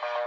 Thank you.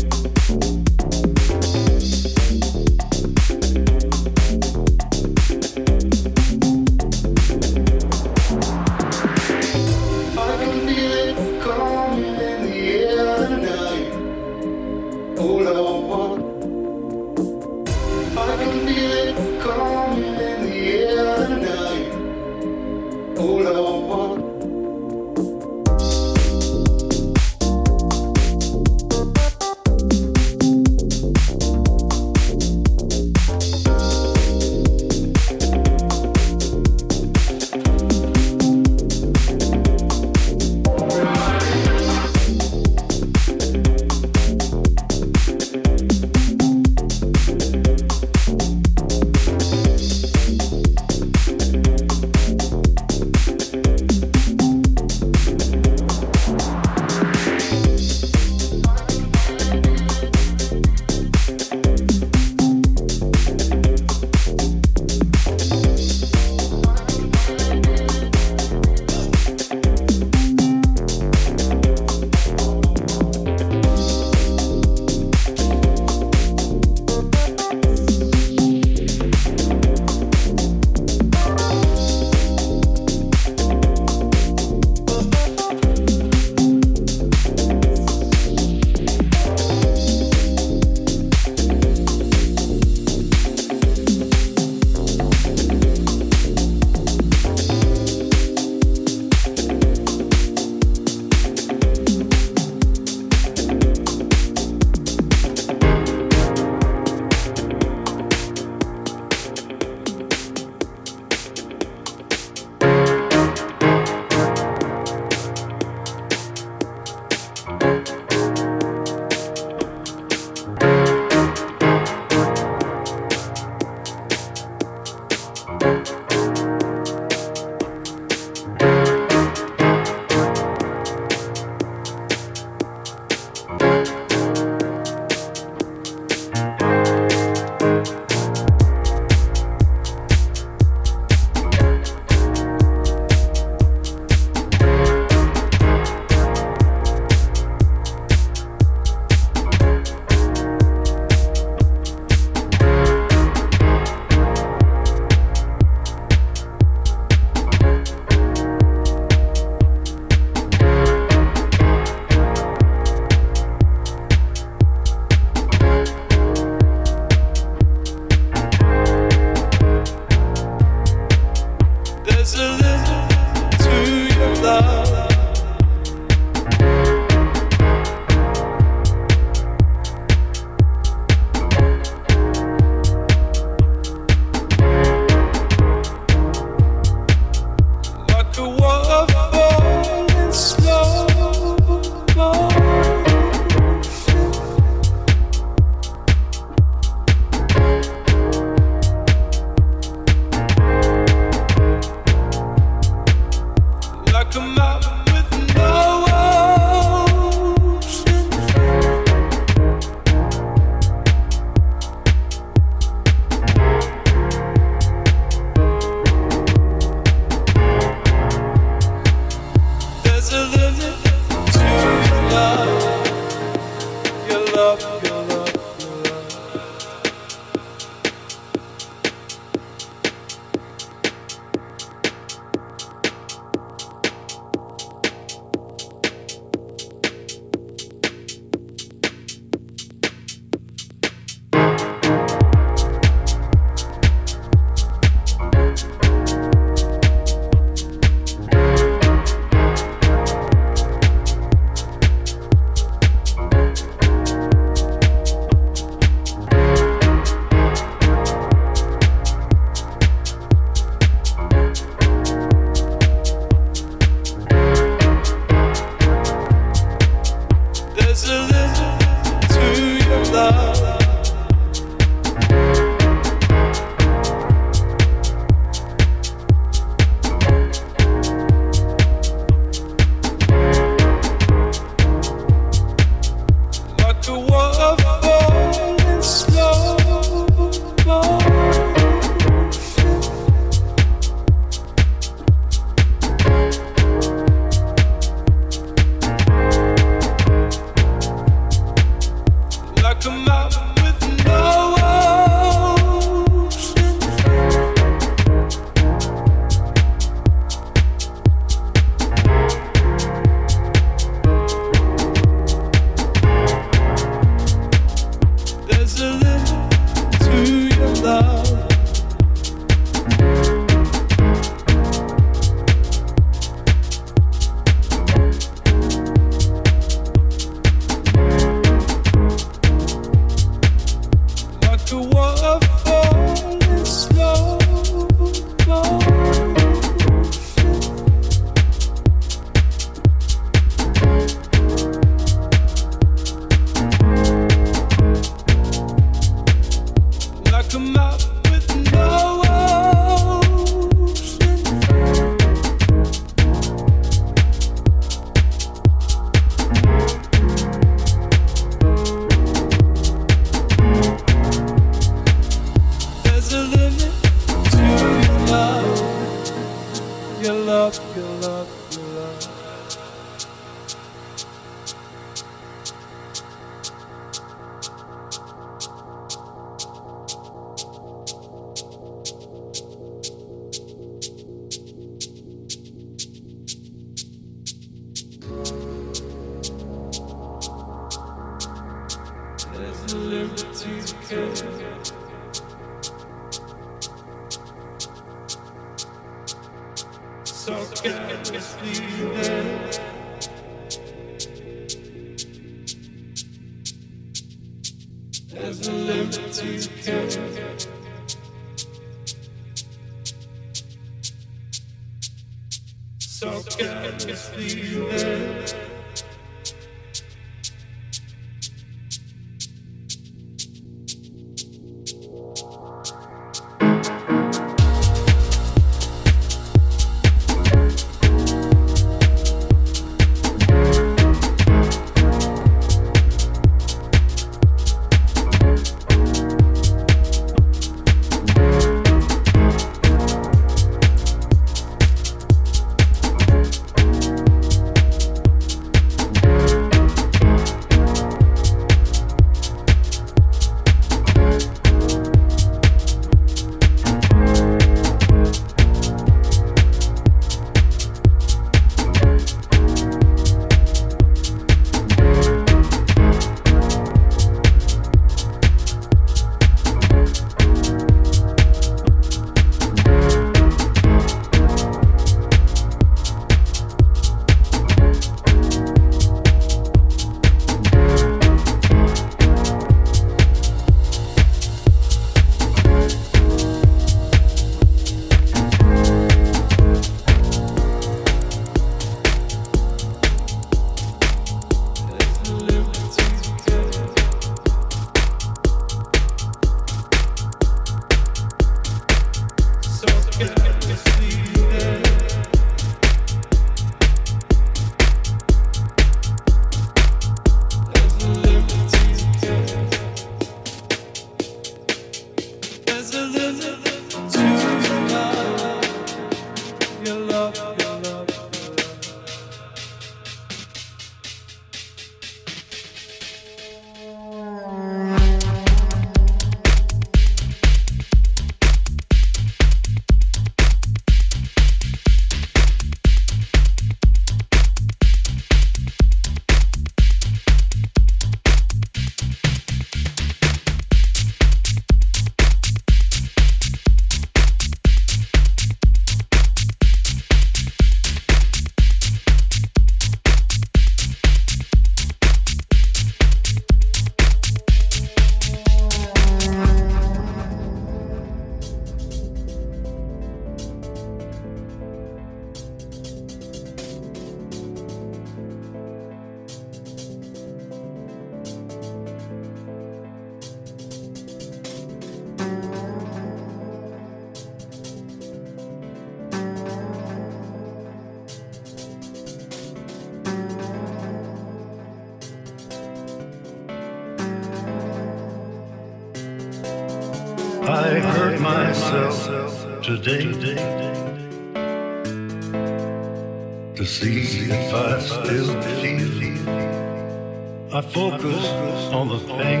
focus on the thing,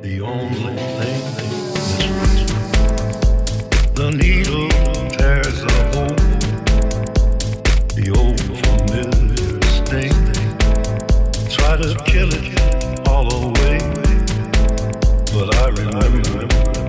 the only thing that's right. The needle tears a hole, the old familiar sting. Try to kill it all away, but I remember.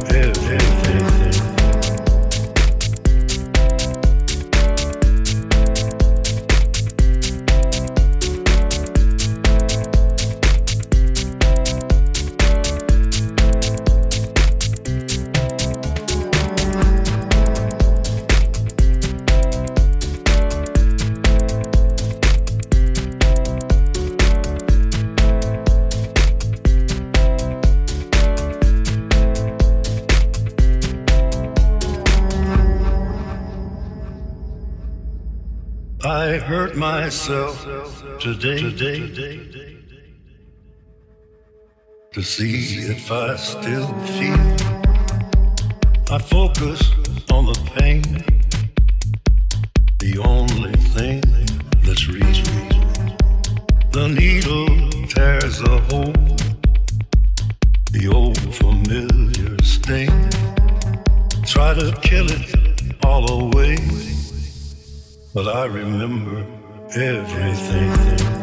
Myself today, today to see if I still feel. I focus on the pain, the only thing that's real. The needle tears a hole, the old familiar sting. Try to kill it all away, but I remember everything.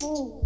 Yeah.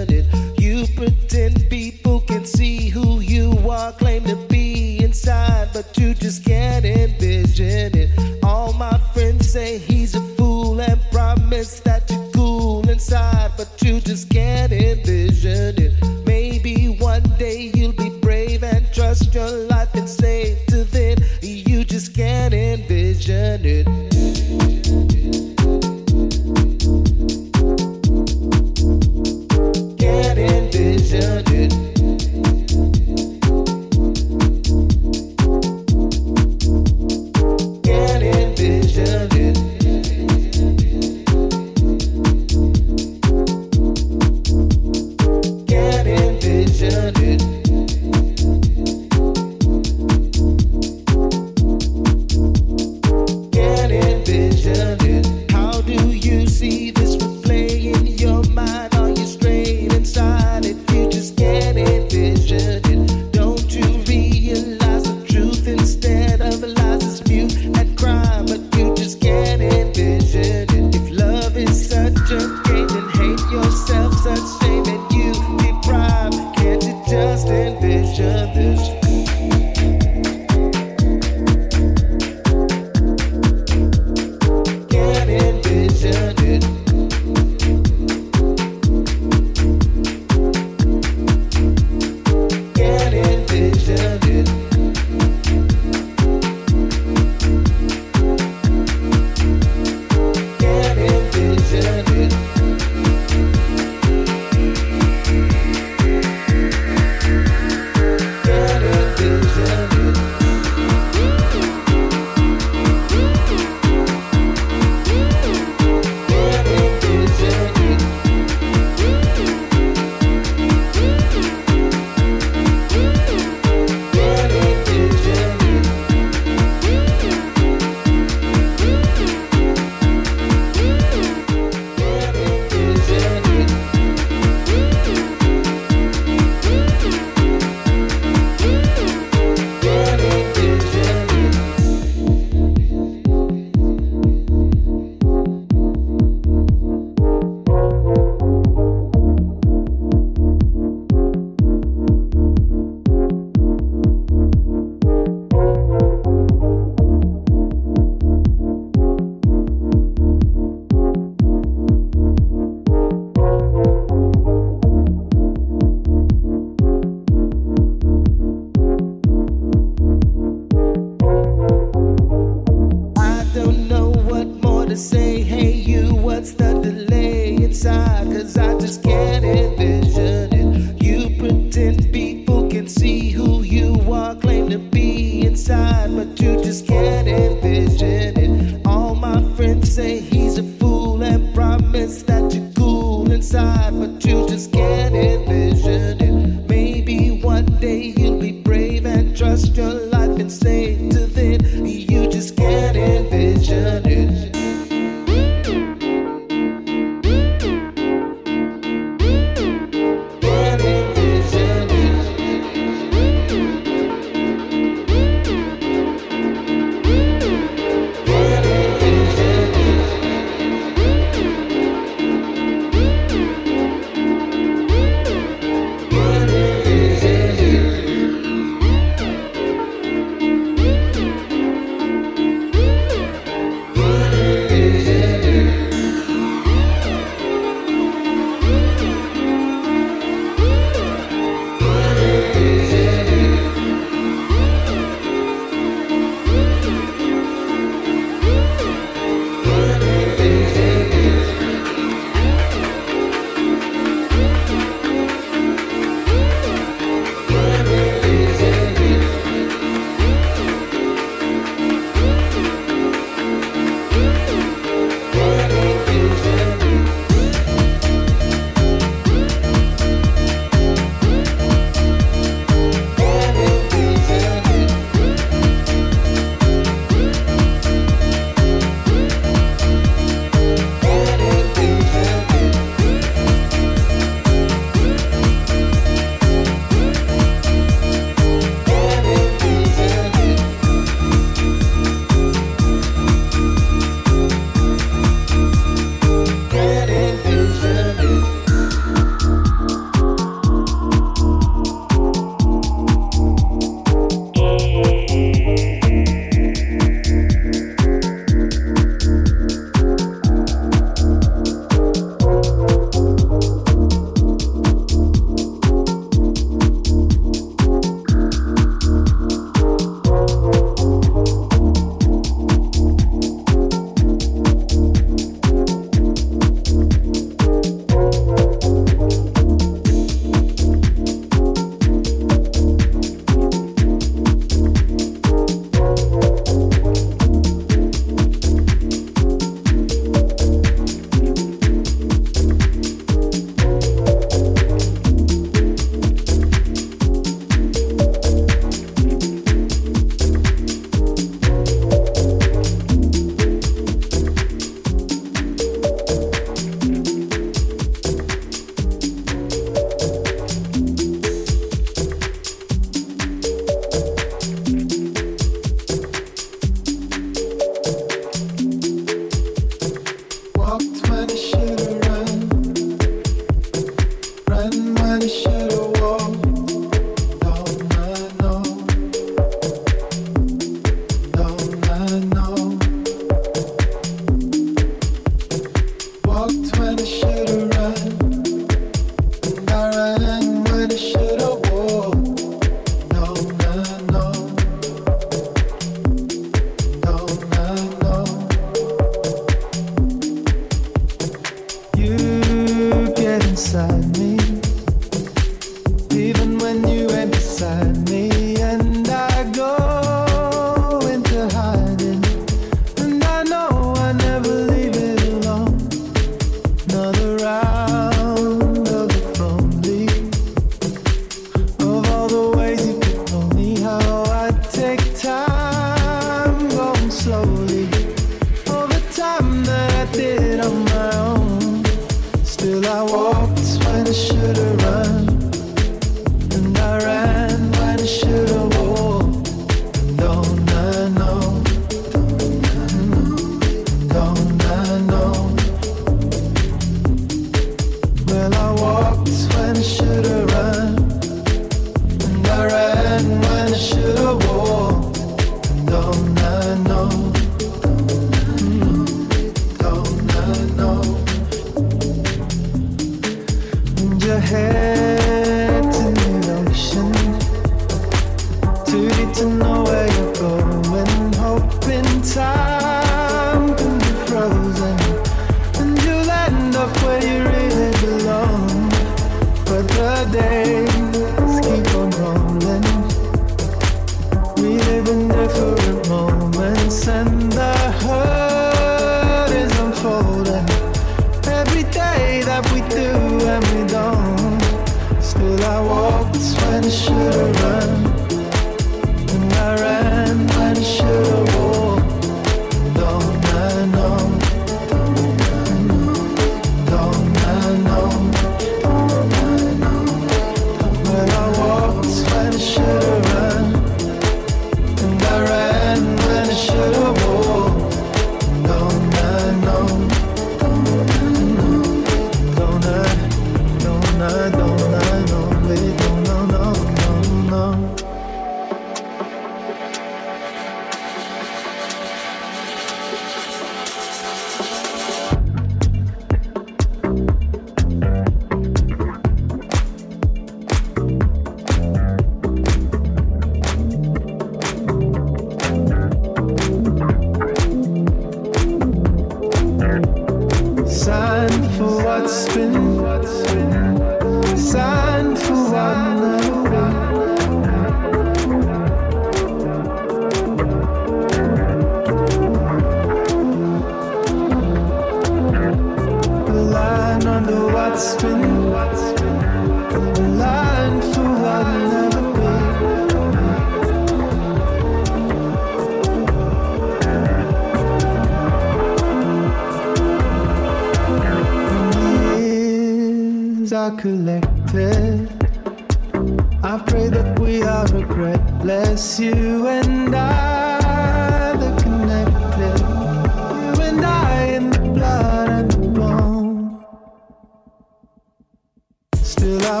When I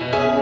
Bye.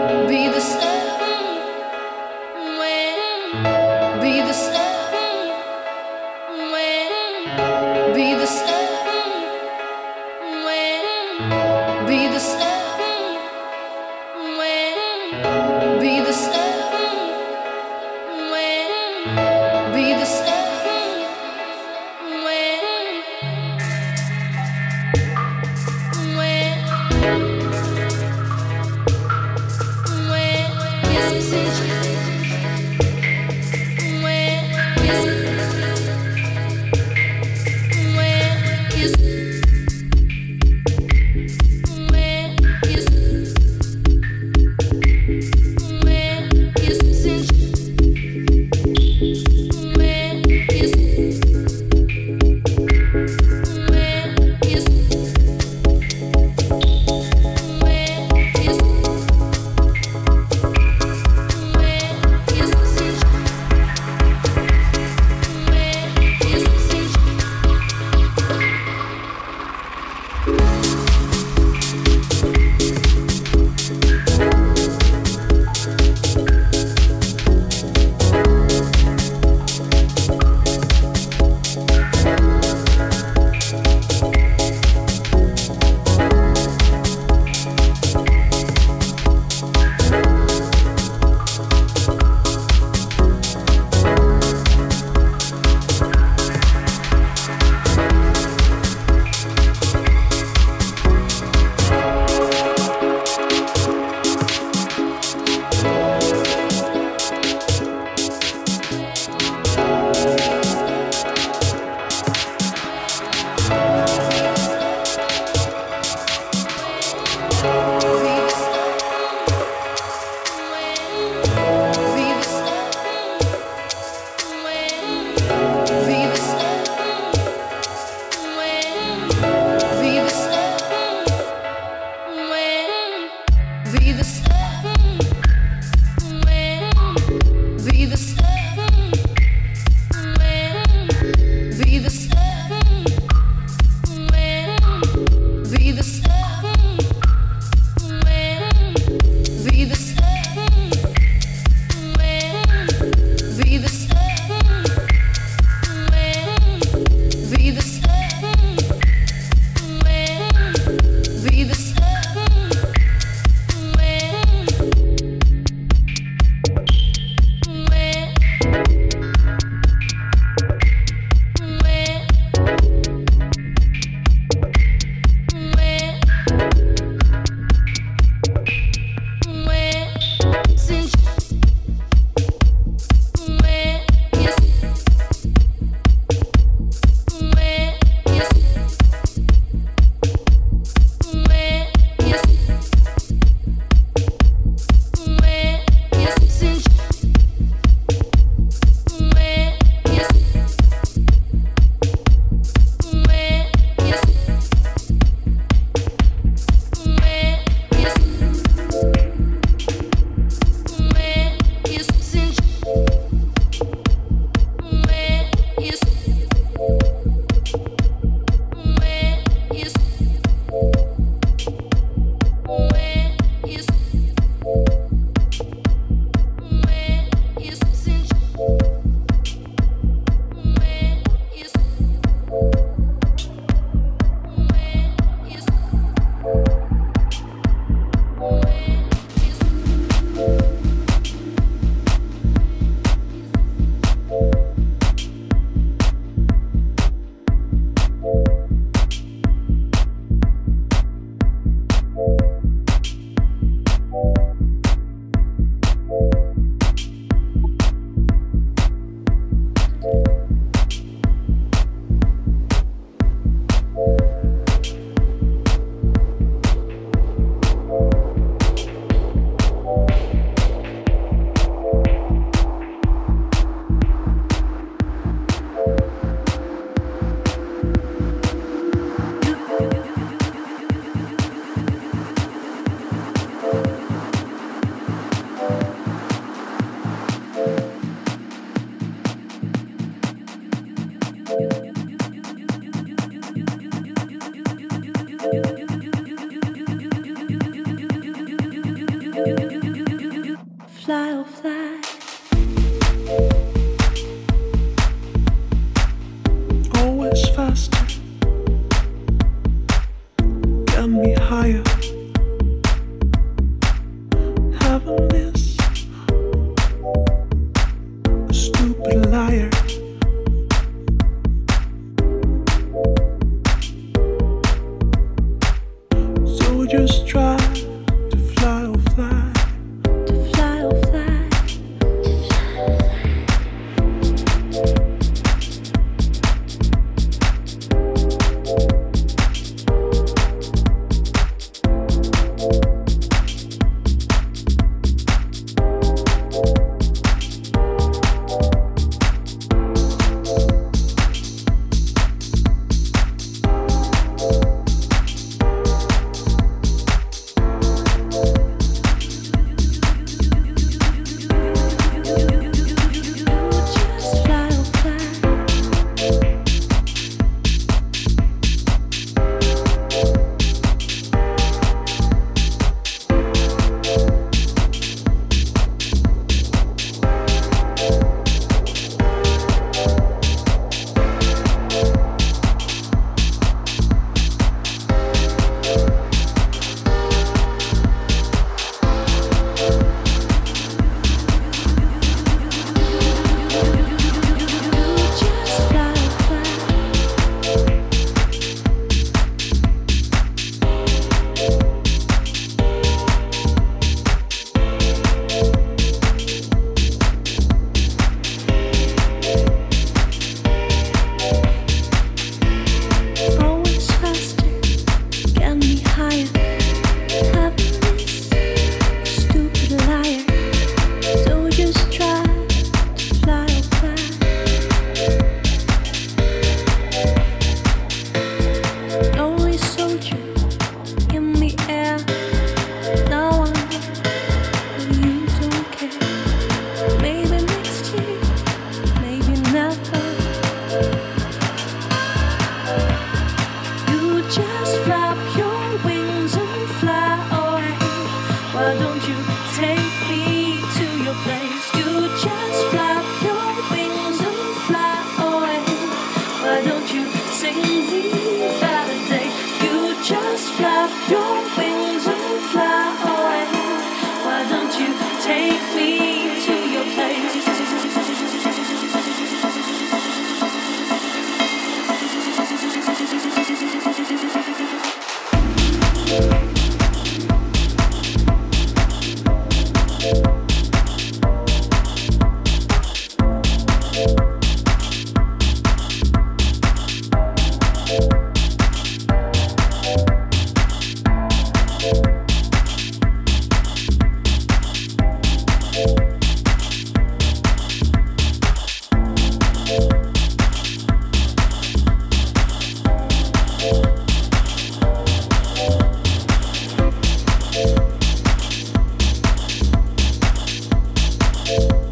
you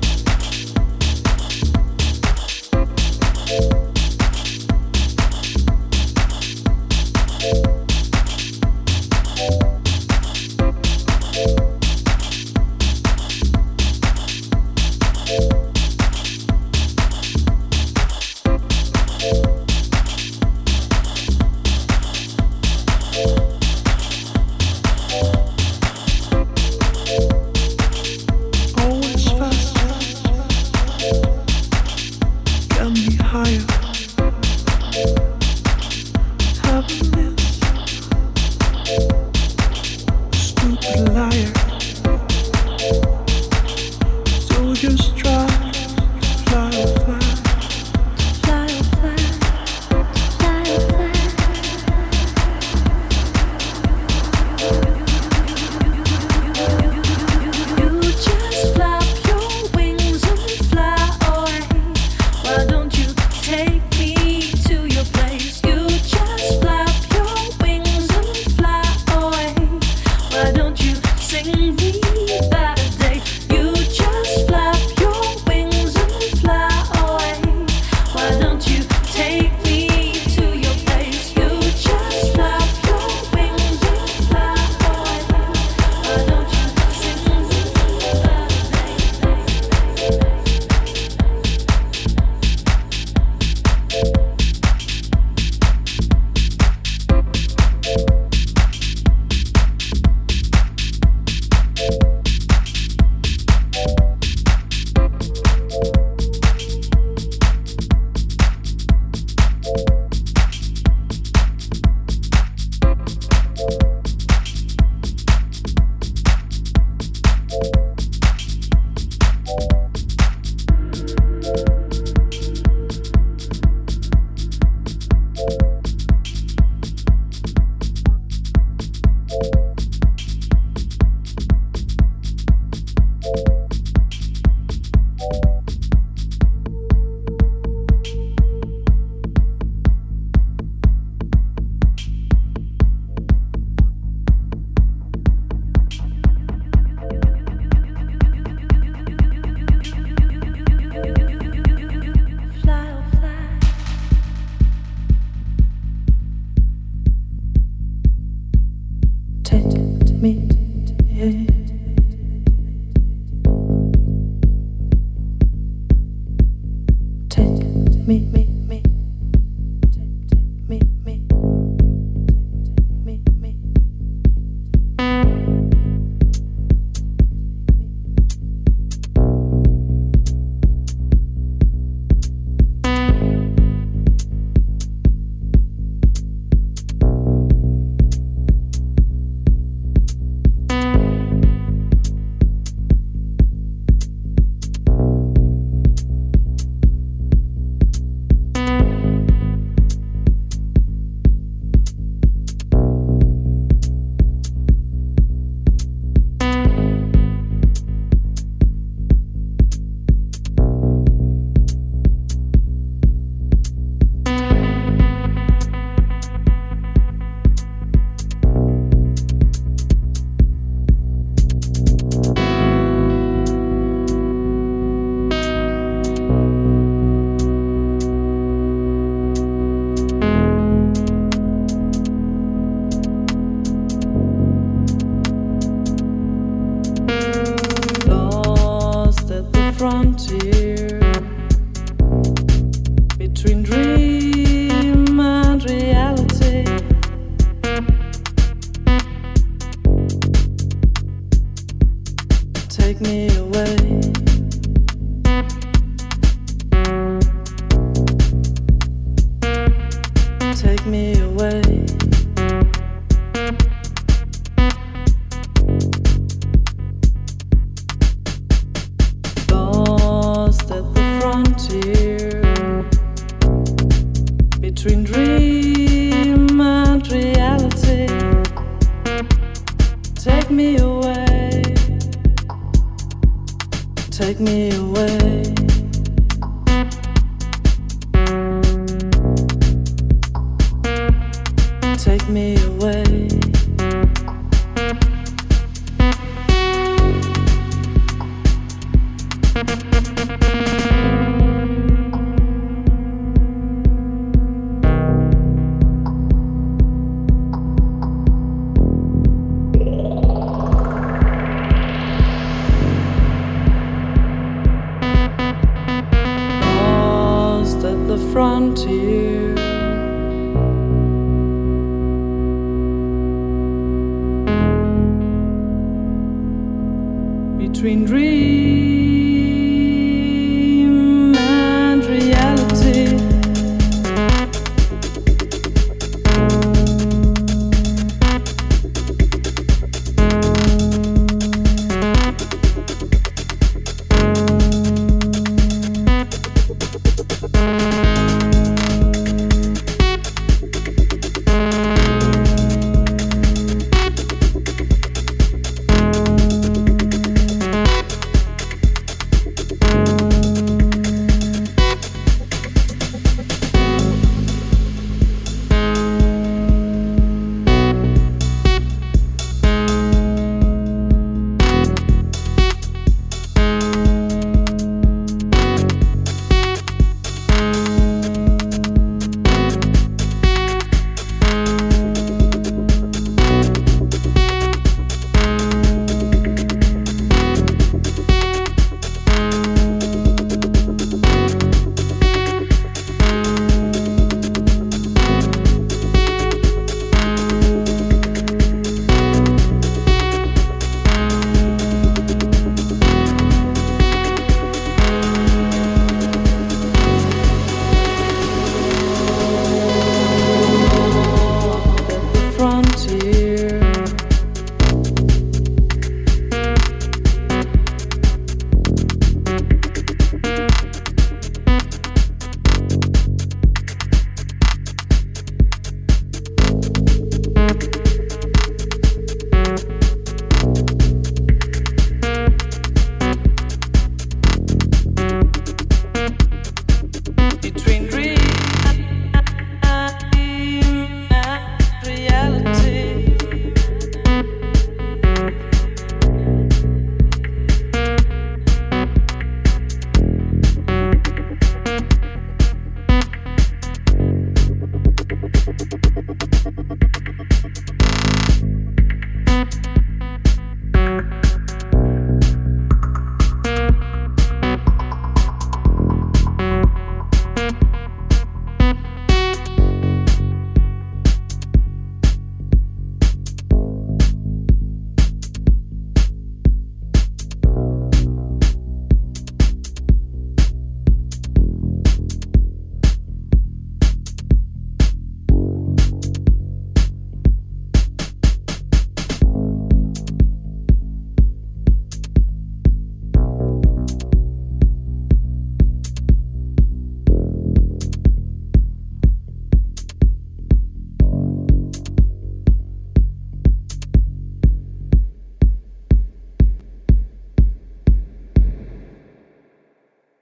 me